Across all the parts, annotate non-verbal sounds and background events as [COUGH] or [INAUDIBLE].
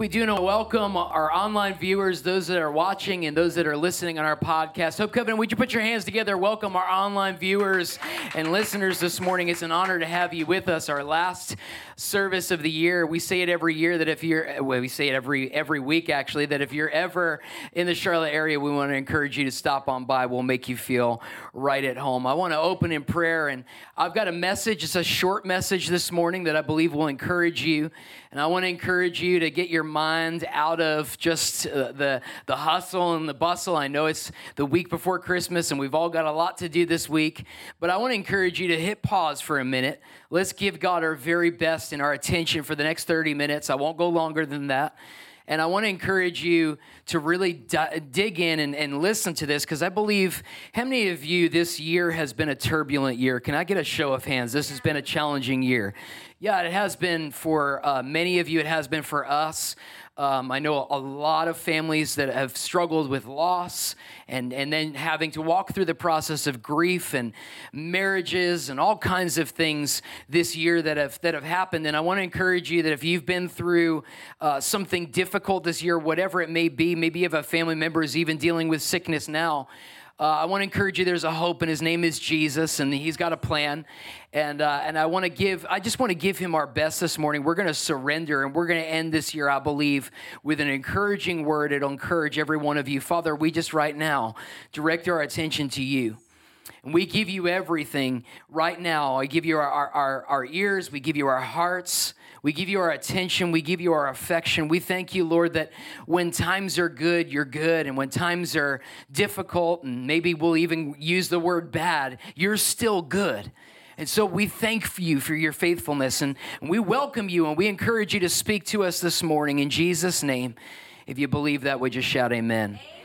We do want to welcome our online viewers, those that are watching and those that are listening on our podcast. Hope Covenant, would you put your hands together? Welcome our online viewers and listeners this morning. It's an honor to have you with us. Our last service of the year. We say it every year that if you're, well, we say it every every week actually, that if you're ever in the Charlotte area, we want to encourage you to stop on by. We'll make you feel right at home. I want to open in prayer, and I've got a message. It's a short message this morning that I believe will encourage you, and I want to encourage you to get your mind out of just uh, the the hustle and the bustle. I know it's the week before Christmas, and we've all got a lot to do this week, but I want to encourage you to hit pause for a minute. Let's give God our very best and our attention for the next 30 minutes. I won't go longer than that. And I want to encourage you to really di- dig in and, and listen to this because I believe how many of you this year has been a turbulent year? Can I get a show of hands? This has been a challenging year. Yeah, it has been for uh, many of you, it has been for us. Um, I know a lot of families that have struggled with loss and, and then having to walk through the process of grief and marriages and all kinds of things this year that have, that have happened. And I want to encourage you that if you've been through uh, something difficult this year, whatever it may be, maybe you have a family member who's even dealing with sickness now. Uh, I want to encourage you. There's a hope, and His name is Jesus, and He's got a plan. And uh, and I want to give. I just want to give Him our best this morning. We're going to surrender, and we're going to end this year, I believe, with an encouraging word. It'll encourage every one of you, Father. We just right now direct our attention to You. And we give you everything right now. I give you our, our, our, ears, we give you our hearts, we give you our attention. We give you our affection. We thank you, Lord, that when times are good, you're good. And when times are difficult, and maybe we'll even use the word bad, you're still good. And so we thank you for your faithfulness. And we welcome you and we encourage you to speak to us this morning in Jesus' name. If you believe that, would you shout amen. amen.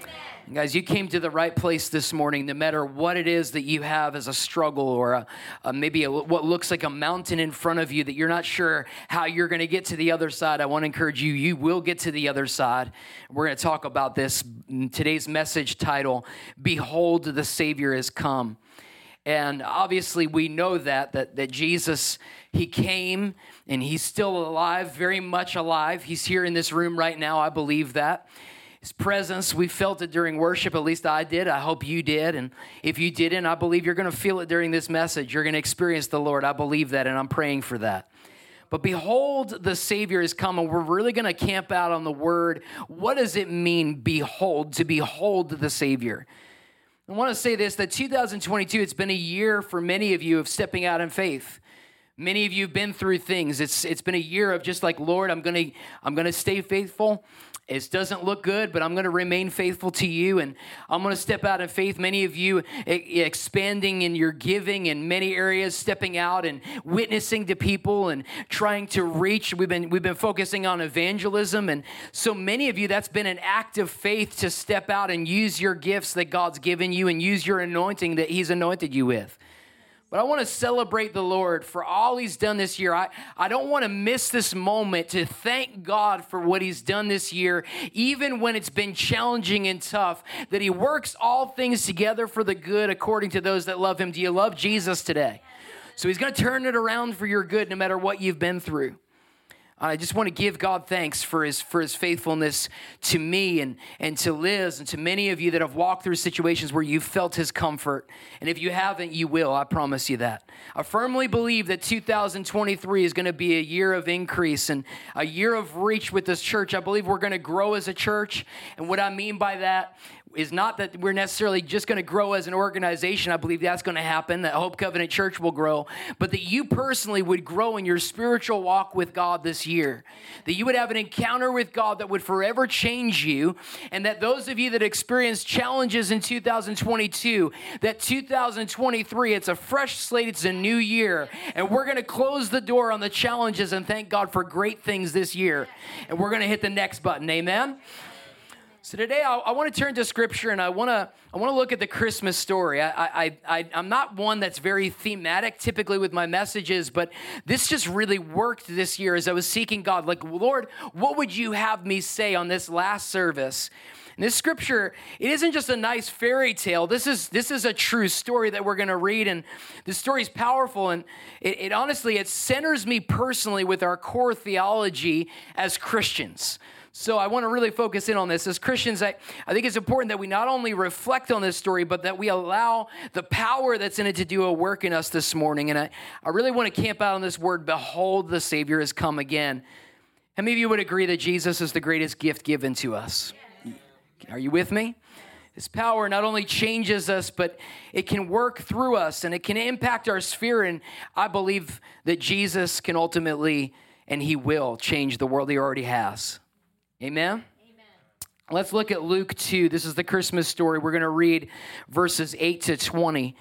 Guys, you came to the right place this morning, no matter what it is that you have as a struggle or a, a maybe a, what looks like a mountain in front of you that you're not sure how you're going to get to the other side. I want to encourage you, you will get to the other side. We're going to talk about this. Mm, today's message title Behold, the Savior has come. And obviously, we know that, that, that Jesus, He came and He's still alive, very much alive. He's here in this room right now. I believe that. His presence, we felt it during worship. At least I did. I hope you did. And if you didn't, I believe you're going to feel it during this message. You're going to experience the Lord. I believe that, and I'm praying for that. But behold, the Savior is coming. We're really going to camp out on the word. What does it mean, behold, to behold the Savior? I want to say this that 2022, it's been a year for many of you of stepping out in faith. Many of you have been through things. It's, it's been a year of just like, Lord, I'm going to I'm going to stay faithful. It doesn't look good, but I'm going to remain faithful to you and I'm going to step out in faith. Many of you expanding in your giving in many areas, stepping out and witnessing to people and trying to reach. We've been, we've been focusing on evangelism. And so many of you, that's been an act of faith to step out and use your gifts that God's given you and use your anointing that He's anointed you with. But I want to celebrate the Lord for all He's done this year. I, I don't want to miss this moment to thank God for what He's done this year, even when it's been challenging and tough, that He works all things together for the good according to those that love Him. Do you love Jesus today? So He's going to turn it around for your good no matter what you've been through. I just want to give God thanks for his, for his faithfulness to me and, and to Liz and to many of you that have walked through situations where you've felt his comfort. And if you haven't, you will. I promise you that. I firmly believe that 2023 is going to be a year of increase and a year of reach with this church. I believe we're going to grow as a church. And what I mean by that is not that we're necessarily just going to grow as an organization. I believe that's going to happen, that Hope Covenant Church will grow, but that you personally would grow in your spiritual walk with God this year. That you would have an encounter with God that would forever change you. And that those of you that experienced challenges in 2022, that 2023, it's a fresh slate, it's a new year. And we're going to close the door on the challenges and thank God for great things this year. And we're going to hit the next button. Amen. So today I, I want to turn to scripture and I want to I want to look at the Christmas story. I, I, I, I'm not one that's very thematic typically with my messages, but this just really worked this year as I was seeking God. Like, Lord, what would you have me say on this last service? And this scripture, it isn't just a nice fairy tale. This is this is a true story that we're going to read, and the story is powerful. And it, it honestly it centers me personally with our core theology as Christians. So I want to really focus in on this. As Christians, I, I think it's important that we not only reflect on this story, but that we allow the power that's in it to do a work in us this morning. And I, I really want to camp out on this word, behold, the Savior has come again. How many of you would agree that Jesus is the greatest gift given to us? Are you with me? His power not only changes us, but it can work through us and it can impact our sphere. And I believe that Jesus can ultimately and he will change the world he already has. Amen? Amen. Let's look at Luke 2. This is the Christmas story. We're going to read verses 8 to 20.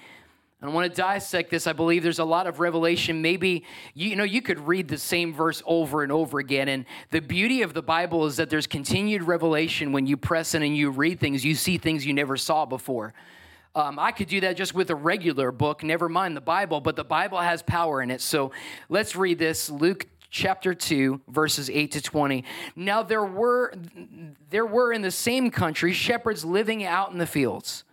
And I want to dissect this. I believe there's a lot of revelation. Maybe, you, you know, you could read the same verse over and over again. And the beauty of the Bible is that there's continued revelation when you press in and you read things, you see things you never saw before. Um, I could do that just with a regular book, never mind the Bible, but the Bible has power in it. So let's read this Luke chapter 2 verses 8 to 20 now there were there were in the same country shepherds living out in the fields.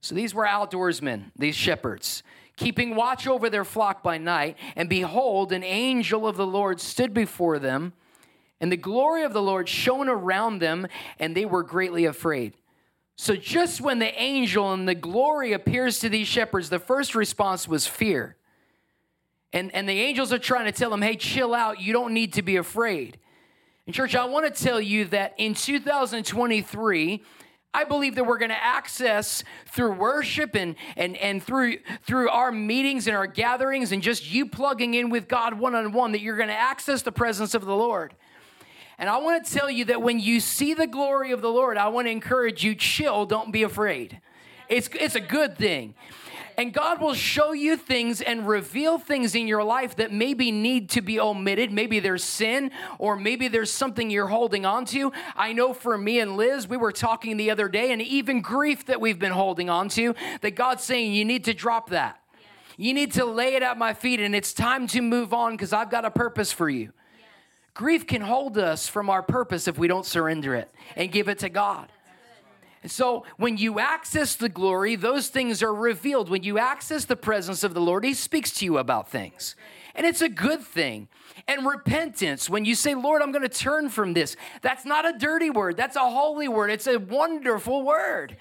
So these were outdoorsmen these shepherds keeping watch over their flock by night. And behold an angel of the lord stood before them and the glory of the lord shone around them and they were greatly afraid. So just when the angel and the glory appears to these shepherds the first response was fear and, and the angels are trying to tell them, hey, chill out. You don't need to be afraid. And, church, I want to tell you that in 2023, I believe that we're going to access through worship and, and, and through, through our meetings and our gatherings and just you plugging in with God one on one, that you're going to access the presence of the Lord. And I want to tell you that when you see the glory of the Lord, I want to encourage you chill, don't be afraid. It's, it's a good thing. And God will show you things and reveal things in your life that maybe need to be omitted. Maybe there's sin, or maybe there's something you're holding on to. I know for me and Liz, we were talking the other day, and even grief that we've been holding on to, that God's saying you need to drop that. You need to lay it at my feet, and it's time to move on because I've got a purpose for you. Grief can hold us from our purpose if we don't surrender it and give it to God. So when you access the glory, those things are revealed. When you access the presence of the Lord, He speaks to you about things. And it's a good thing. And repentance, when you say, Lord, I'm going to turn from this, that's not a dirty word, that's a holy word. It's a wonderful word.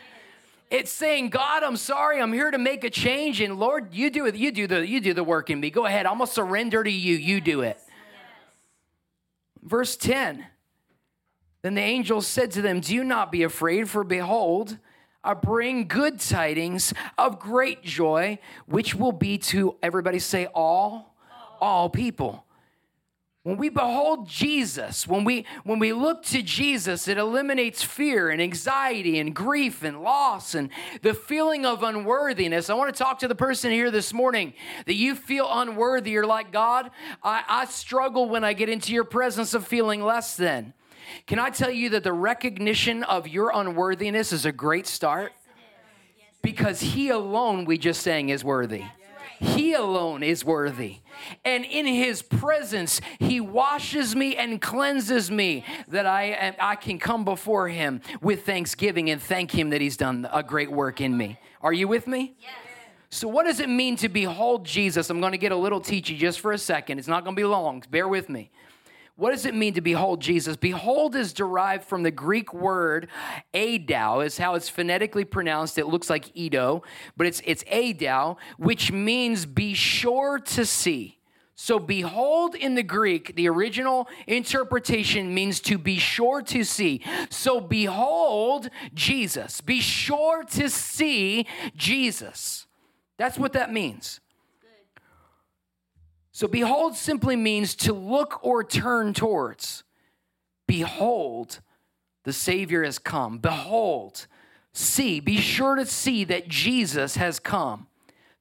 It's saying, God, I'm sorry, I'm here to make a change, and Lord, you do it, you do the you do the work in me. Go ahead, I'm gonna surrender to you, you do it. Verse 10. Then the angel said to them, Do not be afraid, for behold, I bring good tidings of great joy, which will be to everybody say, all, all people. When we behold Jesus, when we when we look to Jesus, it eliminates fear and anxiety and grief and loss and the feeling of unworthiness. I want to talk to the person here this morning that you feel unworthy. You're like, God, I, I struggle when I get into your presence of feeling less than. Can I tell you that the recognition of your unworthiness is a great start? Because He alone, we just sang, is worthy. He alone is worthy. And in his presence, he washes me and cleanses me that I, I can come before him with thanksgiving and thank him that he's done a great work in me. Are you with me? Yes. So, what does it mean to behold Jesus? I'm going to get a little teachy just for a second. It's not going to be long. Bear with me. What does it mean to behold Jesus? Behold is derived from the Greek word adao, is how it's phonetically pronounced. It looks like Edo, but it's it's adao, which means be sure to see. So, behold in the Greek, the original interpretation means to be sure to see. So, behold Jesus. Be sure to see Jesus. That's what that means. So, behold simply means to look or turn towards. Behold, the Savior has come. Behold, see, be sure to see that Jesus has come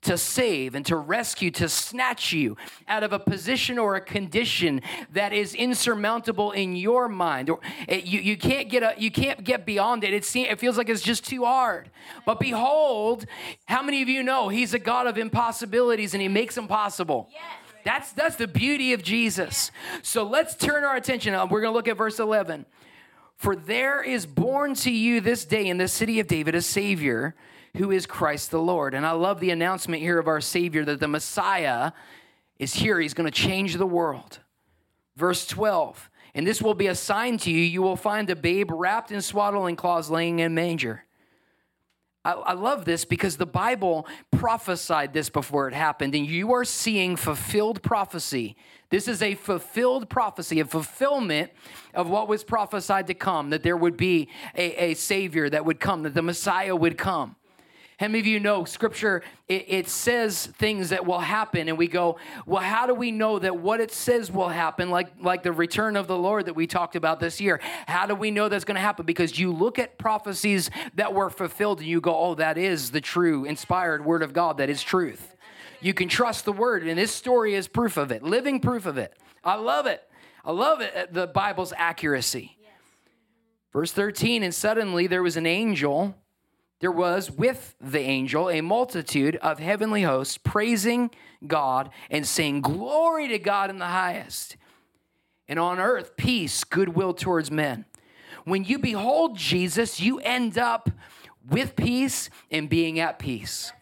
to save and to rescue, to snatch you out of a position or a condition that is insurmountable in your mind. Or eh, you, you can't get a, you can't get beyond it. It, it feels like it's just too hard. But behold, how many of you know He's a God of impossibilities and He makes them possible? Yes. That's that's the beauty of Jesus. So let's turn our attention. Uh, we're going to look at verse 11. For there is born to you this day in the city of David a Savior who is Christ the Lord. And I love the announcement here of our Savior that the Messiah is here. He's going to change the world. Verse 12, and this will be a sign to you. You will find a babe wrapped in swaddling cloths laying in a manger. I, I love this because the Bible prophesied this before it happened, and you are seeing fulfilled prophecy. This is a fulfilled prophecy, a fulfillment of what was prophesied to come that there would be a, a Savior that would come, that the Messiah would come. How many of you know scripture, it, it, says things that will happen, and we go, well, how do we know that what it says will happen, like, like the return of the Lord that we talked about this year? How do we know that's going to happen? Because you look at prophecies that were fulfilled and you go, oh, that is the true, inspired word of God, that is truth. You can trust the word, and this story is proof of it, living proof of it. I love it. I love it, uh, the Bible's accuracy. Verse 13, and suddenly there was an angel there was with the angel a multitude of heavenly hosts praising God and saying, Glory to God in the highest, and on earth peace, goodwill towards men. When you behold Jesus, you end up with peace and being at peace.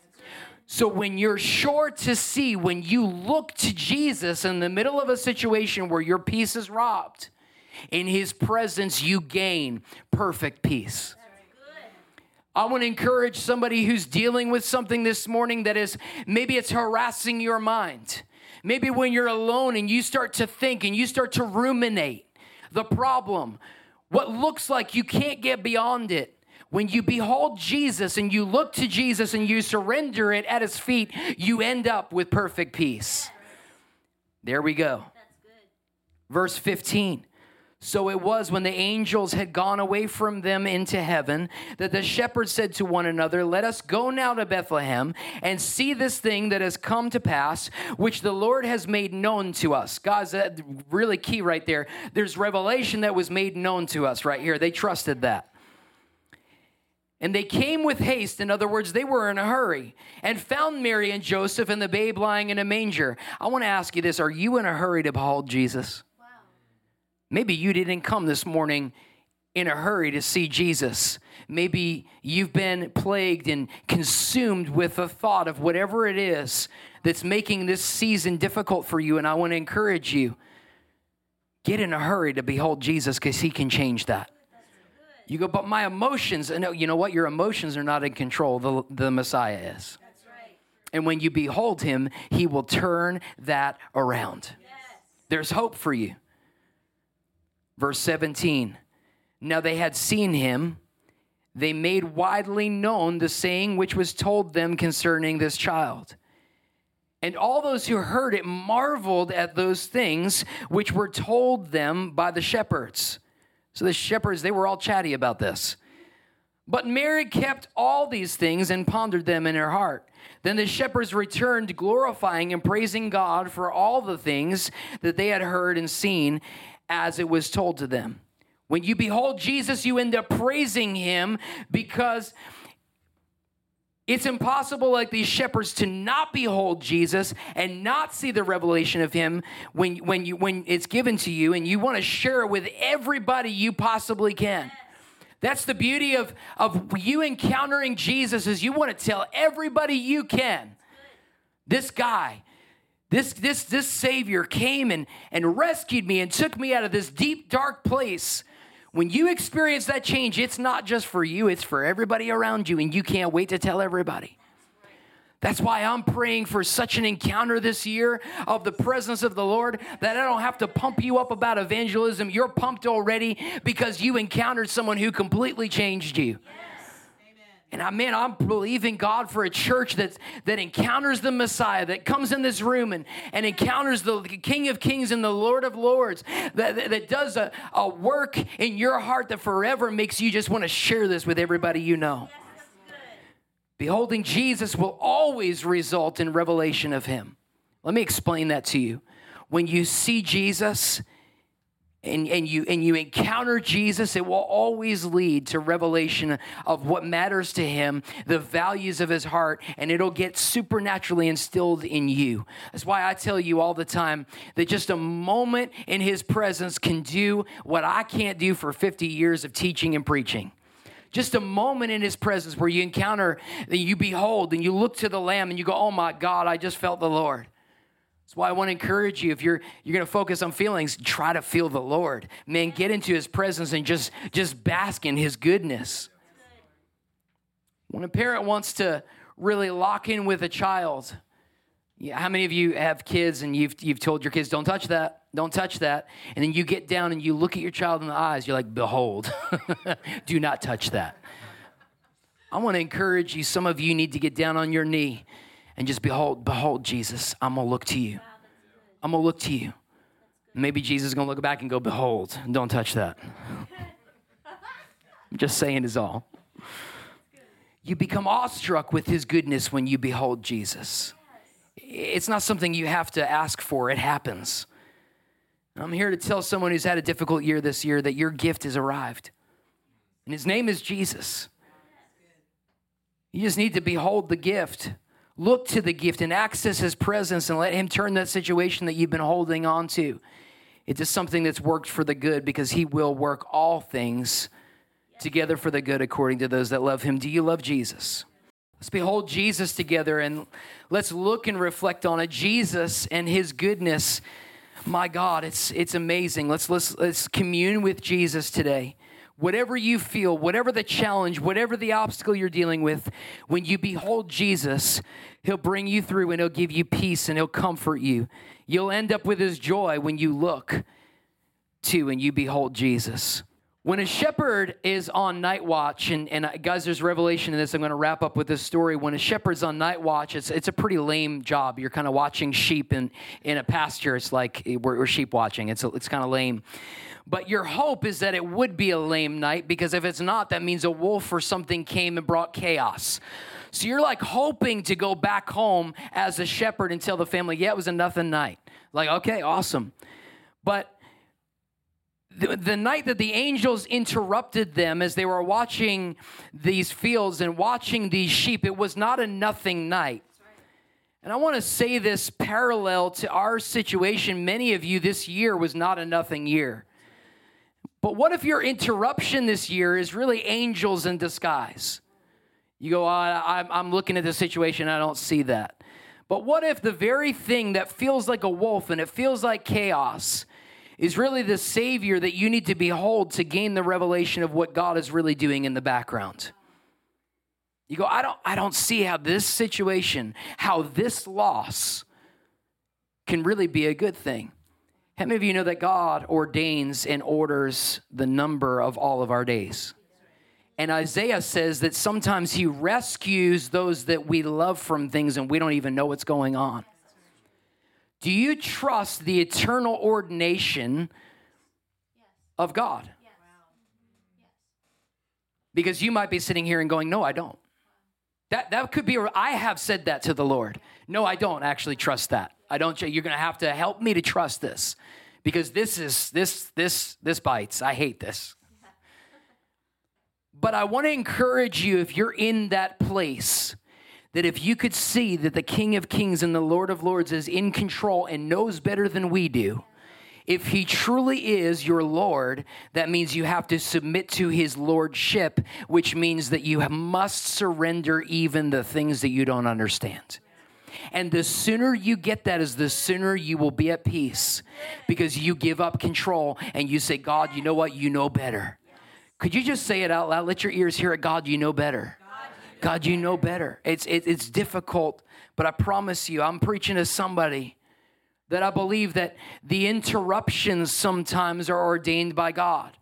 So when you're sure to see, when you look to Jesus in the middle of a situation where your peace is robbed, in his presence you gain perfect peace. I want to encourage somebody who's dealing with something this morning that is maybe it's harassing your mind. Maybe when you're alone and you start to think and you start to ruminate the problem, what looks like you can't get beyond it. When you behold Jesus and you look to Jesus and you surrender it at his feet, you end up with perfect peace. There we go. Verse 15. So it was when the angels had gone away from them into heaven that the shepherds said to one another, Let us go now to Bethlehem and see this thing that has come to pass, which the Lord has made known to us. Guys, that really key right there. There's revelation that was made known to us right here. They trusted that. And they came with haste. In other words, they were in a hurry and found Mary and Joseph and the babe lying in a manger. I want to ask you this Are you in a hurry to behold Jesus? Maybe you didn't come this morning in a hurry to see Jesus. Maybe you've been plagued and consumed with the thought of whatever it is that's making this season difficult for you. And I want to encourage you get in a hurry to behold Jesus because he can change that. You go, but my emotions, no, you know what? Your emotions are not in control. The, the Messiah is. And when you behold him, he will turn that around. Yes. There's hope for you. Verse 17 Now they had seen him. They made widely known the saying which was told them concerning this child. And all those who heard it marveled at those things which were told them by the shepherds. So the shepherds, they were all chatty about this. But Mary kept all these things and pondered them in her heart. Then the shepherds returned, glorifying and praising God for all the things that they had heard and seen as it was told to them. When you behold Jesus, you end up praising him because it's impossible, like these shepherds, to not behold Jesus and not see the revelation of Him when, when, you, when it's given to you, and you want to share it with everybody you possibly can. That's the beauty of, of you encountering Jesus is you want to tell everybody you can. This guy, this, this, this Savior came and, and rescued me and took me out of this deep, dark place. When you experience that change, it's not just for you, it's for everybody around you, and you can't wait to tell everybody. That's why I'm praying for such an encounter this year of the presence of the Lord that I don't have to pump you up about evangelism. You're pumped already because you encountered someone who completely changed you. And I man, I'm believing God for a church that that encounters the Messiah, that comes in this room and, and encounters the King of Kings and the Lord of Lords, that, that, that does a, a work in your heart that forever makes you just want to share this with everybody you know. Beholding Jesus will always result in revelation of him. Let me explain that to you. When you see Jesus, and, and you and you encounter Jesus, it will always lead to revelation of what matters to him, the values of his heart, and it'll get supernaturally instilled in you. That's why I tell you all the time that just a moment in his presence can do what I can't do for 50 years of teaching and preaching just a moment in his presence where you encounter that you behold and you look to the lamb and you go oh my god i just felt the lord that's why I want to encourage you if you're you're going to focus on feelings, try to feel the Lord. Man, get into his presence and just just bask in his goodness. When a parent wants to really lock in with a child, how many of you have kids and you've you've told your kids don't touch that, don't touch that, and then you get down and you look at your child in the eyes, you're like, "Behold, [LAUGHS] do not touch that." I want to encourage you. Some of you need to get down on your knee and just behold, behold, Jesus, I'm gonna look to you. I'm gonna look to you. Maybe Jesus is gonna look back and go, behold, don't touch that. I'm just saying is all. You become awestruck with his goodness when you behold Jesus. It's not something you have to ask for, it happens. I'm here to tell someone who's had a difficult year this year that your gift has arrived. And his name is Jesus. You just need to behold the gift. Look to the gift and access his presence and let him turn that situation that you've been holding on to into something that's worked for the good because he will work all things together for the good according to those that love him. Do you love Jesus? Let's behold Jesus together and let's look and reflect on it. Jesus and his goodness. My God, it's it's amazing. Let's let's let's commune with Jesus today whatever you feel, whatever the challenge, whatever the obstacle you're dealing with, when you behold Jesus, He'll bring you through and He'll give you peace and He'll comfort you. You'll end up with His joy when you look to and you behold Jesus. When a shepherd is on night watch, and, and uh, guys, there's revelation in this. I'm going to wrap up with this story. When a shepherd's on night watch, it's, it's a pretty lame job. You're kind of watching sheep in, in a pasture. It's like eh, we're, we're sheep watching. It's, it's kind of lame. But your hope is that it would be a lame night because if it's not, that means a wolf or something came and brought chaos. So you're like hoping to go back home as a shepherd and tell the family, yeah, it was a nothing night. Like, okay, awesome. But the, the night that the angels interrupted them as they were watching these fields and watching these sheep, it was not a nothing night. And I want to say this parallel to our situation. Many of you, this year was not a nothing year. But what if your interruption this year is really angels in disguise? You go, oh, I'm looking at the situation, I don't see that. But what if the very thing that feels like a wolf and it feels like chaos is really the Savior that you need to behold to gain the revelation of what God is really doing in the background. You go, I don't, I don't see how this situation, how this loss can really be a good thing. How many of you know that God ordains and orders the number of all of our days? And Isaiah says that sometimes he rescues those that we love from things and we don't even know what's going on. Do you trust the eternal ordination of God? Because you might be sitting here and going, No, I don't. That, that could be, I have said that to the Lord. No, I don't actually trust that. I don't, you're going to have to help me to trust this because this is, this, this, this bites. I hate this. But I want to encourage you if you're in that place that if you could see that the King of Kings and the Lord of Lords is in control and knows better than we do, if he truly is your Lord, that means you have to submit to his lordship, which means that you must surrender even the things that you don't understand. And the sooner you get that is the sooner you will be at peace because you give up control and you say, God, you know what? You know better. Could you just say it out loud? Let your ears hear it. God, you know better. God, you know better. It's, it, it's difficult, but I promise you, I'm preaching to somebody that I believe that the interruptions sometimes are ordained by God.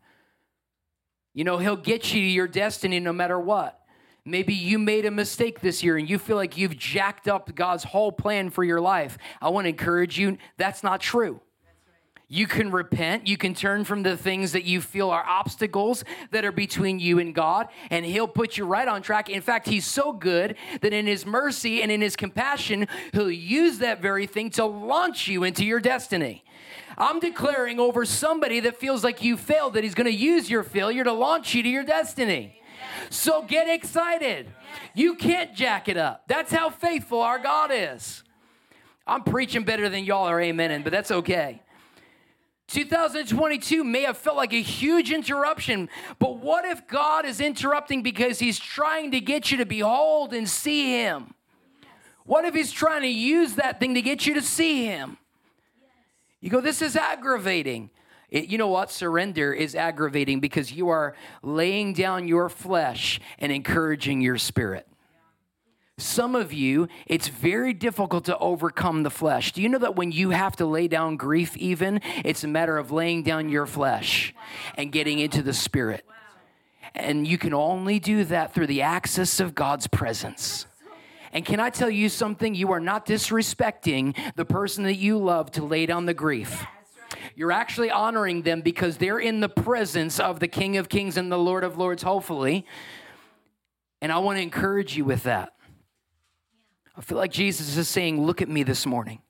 You know, He'll get you to your destiny no matter what. Maybe you made a mistake this year and you feel like you've jacked up God's whole plan for your life. I want to encourage you that's not true. You can repent. You can turn from the things that you feel are obstacles that are between you and God, and He'll put you right on track. In fact, He's so good that in His mercy and in His compassion, He'll use that very thing to launch you into your destiny. I'm declaring over somebody that feels like you failed that He's going to use your failure to launch you to your destiny. So get excited. You can't jack it up. That's how faithful our God is. I'm preaching better than y'all are amening, but that's okay. 2022 may have felt like a huge interruption, but what if God is interrupting because He's trying to get you to behold and see Him? What if He's trying to use that thing to get you to see Him? You go, this is aggravating. It, you know what? Surrender is aggravating because you are laying down your flesh and encouraging your spirit. Some of you, it's very difficult to overcome the flesh. Do you know that when you have to lay down grief, even, it's a matter of laying down your flesh and getting into the spirit? And you can only do that through the access of God's presence. And can I tell you something? You are not disrespecting the person that you love to lay down the grief. You're actually honoring them because they're in the presence of the King of Kings and the Lord of Lords, hopefully. And I want to encourage you with that. I feel like Jesus is saying, Look at me this morning.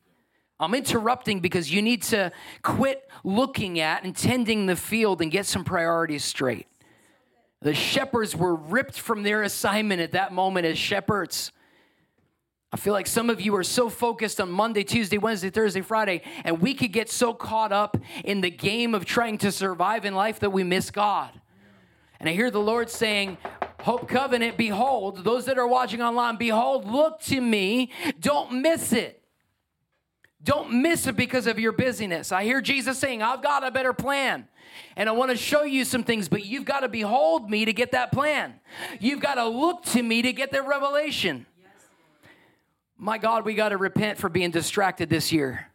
I'm interrupting because you need to quit looking at and tending the field and get some priorities straight. The shepherds were ripped from their assignment at that moment as shepherds. I feel like some of you are so focused on Monday, Tuesday, Wednesday, Thursday, Friday, and we could get so caught up in the game of trying to survive in life that we miss God. And I hear the Lord saying, Hope Covenant, behold, those that are watching online, behold, look to me, don't miss it. Don't miss it because of your busyness. I hear Jesus saying, I've got a better plan. And I want to show you some things, but you've got to behold me to get that plan. You've got to look to me to get the revelation my God, we got to repent for being distracted this year.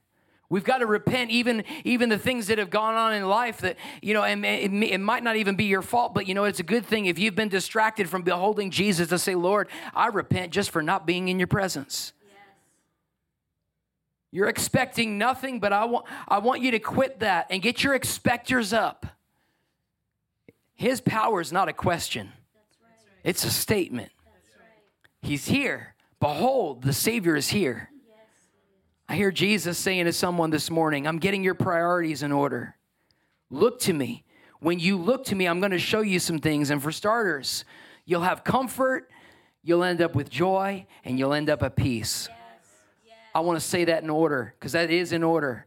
We've got to repent, even even the things that have gone on in life that you know, and it, it, might not even be your fault, but you know, it's a good thing if you've been distracted from beholding Jesus to say, "Lord, I repent just for not being in Your presence." Yes. You're expecting nothing, but I want I want you to quit that and get your expectors up. His power is not a question; right. it's a statement. Right. He's here. Behold, the Savior is here. I hear Jesus saying to someone this morning, I'm getting your priorities in order. Look to me. When you look to me, I'm going to show you some things. And for starters, you'll have comfort, you'll end up with joy, and you'll end up at peace. Yes. Yes. I want to say that in order because that is in order.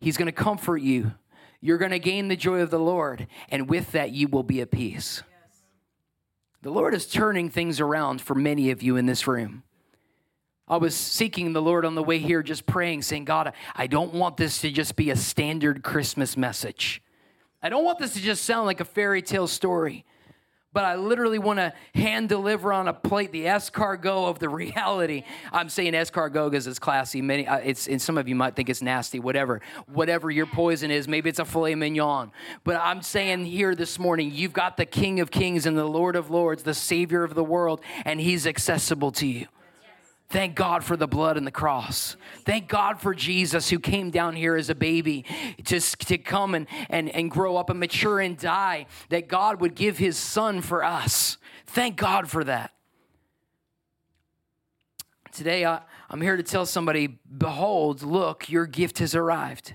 He's going to comfort you. You're going to gain the joy of the Lord, and with that, you will be at peace. Yes. The Lord is turning things around for many of you in this room. I was seeking the Lord on the way here, just praying, saying, God, I don't want this to just be a standard Christmas message. I don't want this to just sound like a fairy tale story, but I literally want to hand deliver on a plate the escargot of the [LAUGHS] reality. I'm saying escargot because it's classy. Many, uh, it's, and some of you might think it's nasty, whatever. Whatever your poison is, maybe it's a filet mignon. But I'm saying here this morning, you've got the King of Kings and the Lord of Lords, the Savior of the world, and He's accessible to you. Thank God for the blood and the cross. Thank God for Jesus who came down here as a baby to, to come and, and, and grow up and mature and die, that God would give his son for us. Thank God for that. Today, I, I'm here to tell somebody, behold, look, your gift has arrived.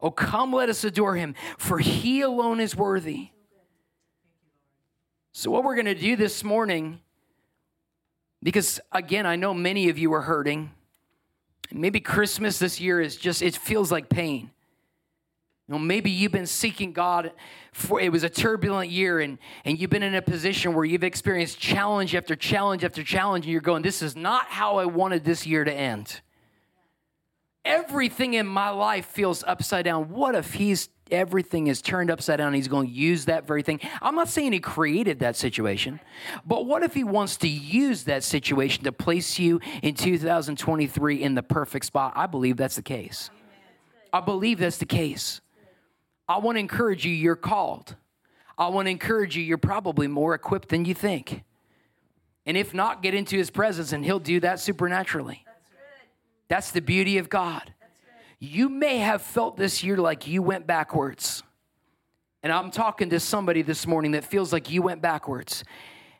Oh, come, let us adore him, for he alone is worthy. So, what we're going to do this morning because again, I know many of you are hurting. Maybe Christmas this year is just, it feels like pain. You know, maybe you've been seeking God for it was a turbulent year and, and you've been in a position where you've experienced challenge after challenge after challenge, and you're going, This is not how I wanted this year to end. Everything in my life feels upside down. What if he's everything is turned upside down. He's going to use that very thing. I'm not saying he created that situation, but what if he wants to use that situation to place you in 2023 in the perfect spot? I believe that's the case. I believe that's the case. I want to encourage you, you're called. I want to encourage you, you're probably more equipped than you think. And if not, get into his presence and he'll do that supernaturally. That's the beauty of God. You may have felt this year like you went backwards. And I'm talking to somebody this morning that feels like you went backwards.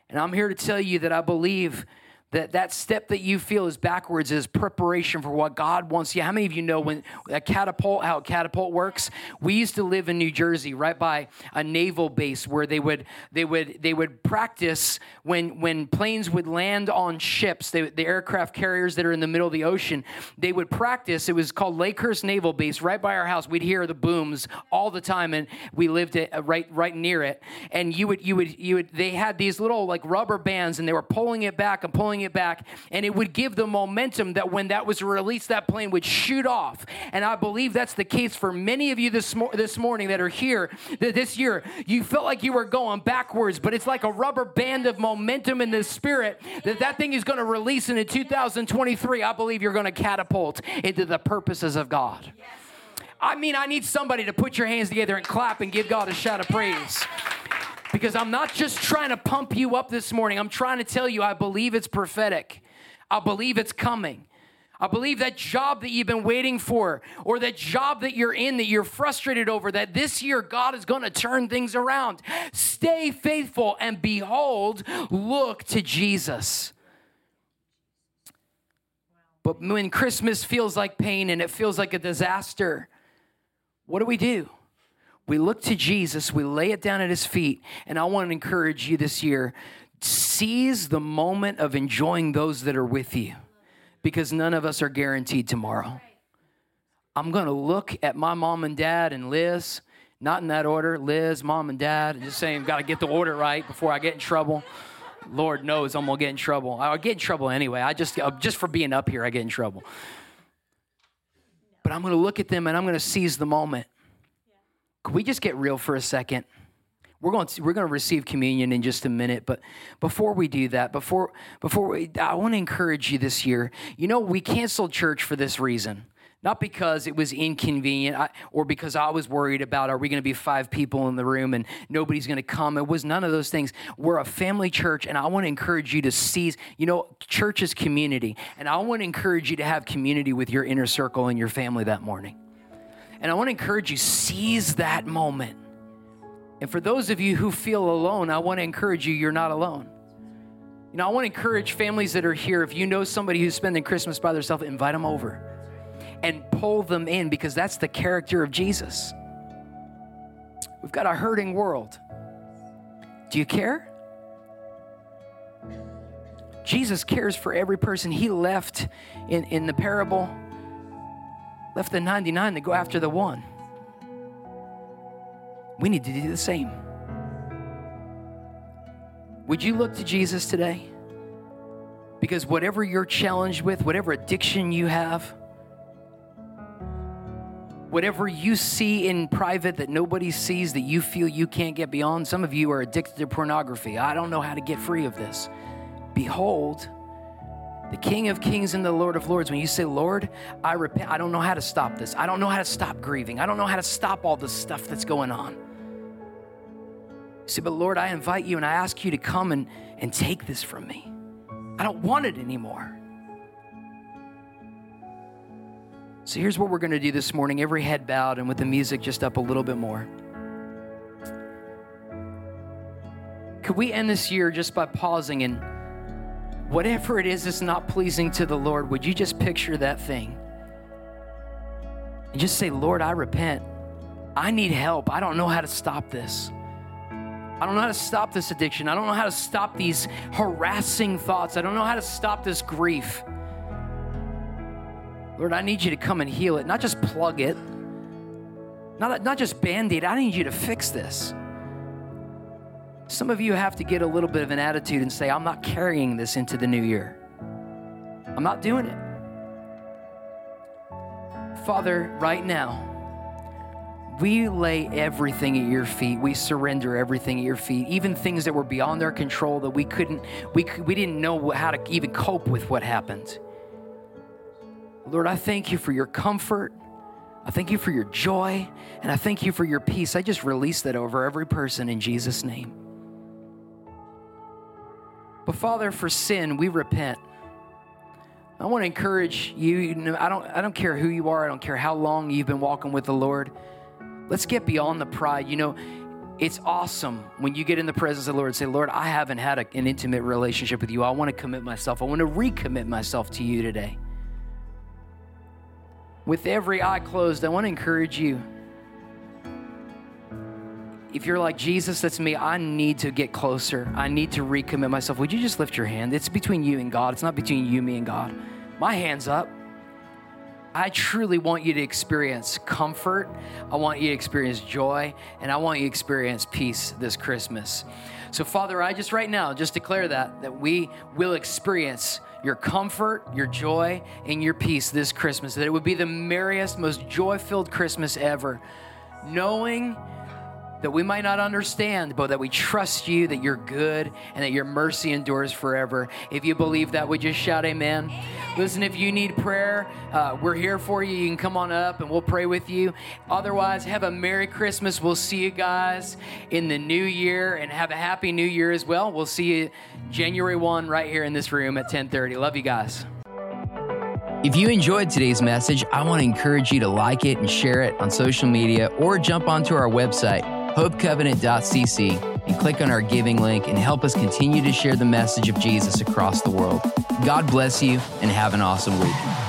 And I'm here to tell you that I believe that that step that you feel is backwards is preparation for what God wants you. How many of you know when a catapult, how a catapult works? We used to live in New Jersey, right by a naval base, where they would they would they would practice when when planes would land on ships, they, the aircraft carriers that are in the middle of the ocean. They would practice. It was called Lakehurst Naval Base, right by our house. We'd hear the booms all the time, and we lived at, uh, right right near it. And you would you would you would they had these little like rubber bands, and they were pulling it back and pulling it back, and it would give the momentum that when that was released, that plane would shoot off. And I believe that's the case for many of you this, mo- this morning that are here that this year. You felt like you were going backwards, but it's like a rubber band of momentum in the spirit that that thing is going to release into 2023. I believe you're going to catapult into the purposes of God. I mean, I need somebody to put your hands together and clap and give God a shout of praise because I'm not just trying to pump you up this morning. I'm trying to tell you I believe it's prophetic. I believe it's coming. I believe that job that you've been waiting for, or that job that you're in that you're frustrated over, that this year God is going to turn things around. Stay faithful and behold, look to Jesus. But when Christmas feels like pain and it feels like a disaster, what do we do? We look to Jesus, we lay it down at his feet, and I want to encourage you this year seize the moment of enjoying those that are with you because none of us are guaranteed tomorrow. I'm going to look at my mom and dad and Liz, not in that order, Liz, mom and dad, and just saying, got to get the order right before I get in trouble. Lord knows I'm gonna get in trouble. I get in trouble anyway. I just uh, just for being up here, I get in trouble. But I'm gonna look at them and I'm gonna seize the moment. We just get real for a second? We're going to, we're going to receive communion in just a minute, but before we do that, before before we, I want to encourage you this year. You know, we canceled church for this reason. Not because it was inconvenient or because I was worried about are we going to be five people in the room and nobody's going to come. It was none of those things. We're a family church, and I want to encourage you to seize, you know, church is community. And I want to encourage you to have community with your inner circle and your family that morning. And I want to encourage you, seize that moment. And for those of you who feel alone, I want to encourage you, you're not alone. You know, I want to encourage families that are here, if you know somebody who's spending Christmas by themselves, invite them over and pull them in because that's the character of Jesus. We've got a hurting world. Do you care? Jesus cares for every person. He left in, in the parable left the 99 to go after the one. We need to do the same. Would you look to Jesus today? Because whatever you're challenged with, whatever addiction you have, whatever you see in private that nobody sees that you feel you can't get beyond, some of you are addicted to pornography. I don't know how to get free of this. Behold, the King of Kings and the Lord of Lords, when you say, Lord, I repent, I don't know how to stop this. I don't know how to stop grieving. I don't know how to stop all the stuff that's going on. You say, but Lord, I invite you and I ask you to come and, and take this from me. I don't want it anymore. So here's what we're going to do this morning every head bowed and with the music just up a little bit more. Could we end this year just by pausing and whatever it is that's not pleasing to the Lord, would you just picture that thing? And just say, Lord, I repent. I need help. I don't know how to stop this. I don't know how to stop this addiction. I don't know how to stop these harassing thoughts. I don't know how to stop this grief. Lord, I need you to come and heal it, not just plug it, not, not just band aid. I need you to fix this. Some of you have to get a little bit of an attitude and say, I'm not carrying this into the new year. I'm not doing it. Father, right now, we lay everything at your feet. We surrender everything at your feet, even things that were beyond our control that we couldn't, we, we didn't know how to even cope with what happened. Lord, I thank you for your comfort. I thank you for your joy, and I thank you for your peace. I just release that over every person in Jesus' name. But Father, for sin, we repent. I want to encourage you. I don't, I don't care who you are. I don't care how long you've been walking with the Lord. Let's get beyond the pride. You know, it's awesome when you get in the presence of the Lord and say, Lord, I haven't had a, an intimate relationship with you. I want to commit myself. I want to recommit myself to you today. With every eye closed, I want to encourage you. If you're like, Jesus, that's me, I need to get closer. I need to recommit myself. Would you just lift your hand? It's between you and God, it's not between you, me, and God. My hand's up. I truly want you to experience comfort. I want you to experience joy, and I want you to experience peace this Christmas. So, Father, I just right now just declare that that we will experience your comfort, your joy, and your peace this Christmas. That it would be the merriest, most joy-filled Christmas ever, knowing that we might not understand, but that we trust you, that you're good, and that your mercy endures forever. If you believe that, would you shout amen? Listen, if you need prayer, uh, we're here for you. You can come on up and we'll pray with you. Otherwise, have a Merry Christmas. We'll see you guys in the new year and have a Happy New Year as well. We'll see you January 1 right here in this room at 1030. Love you guys. If you enjoyed today's message, I want to encourage you to like it and share it on social media or jump onto our website hopecovenant.cc, and click on our giving link and help us continue to share the message of Jesus across the world. God bless you and have an awesome week.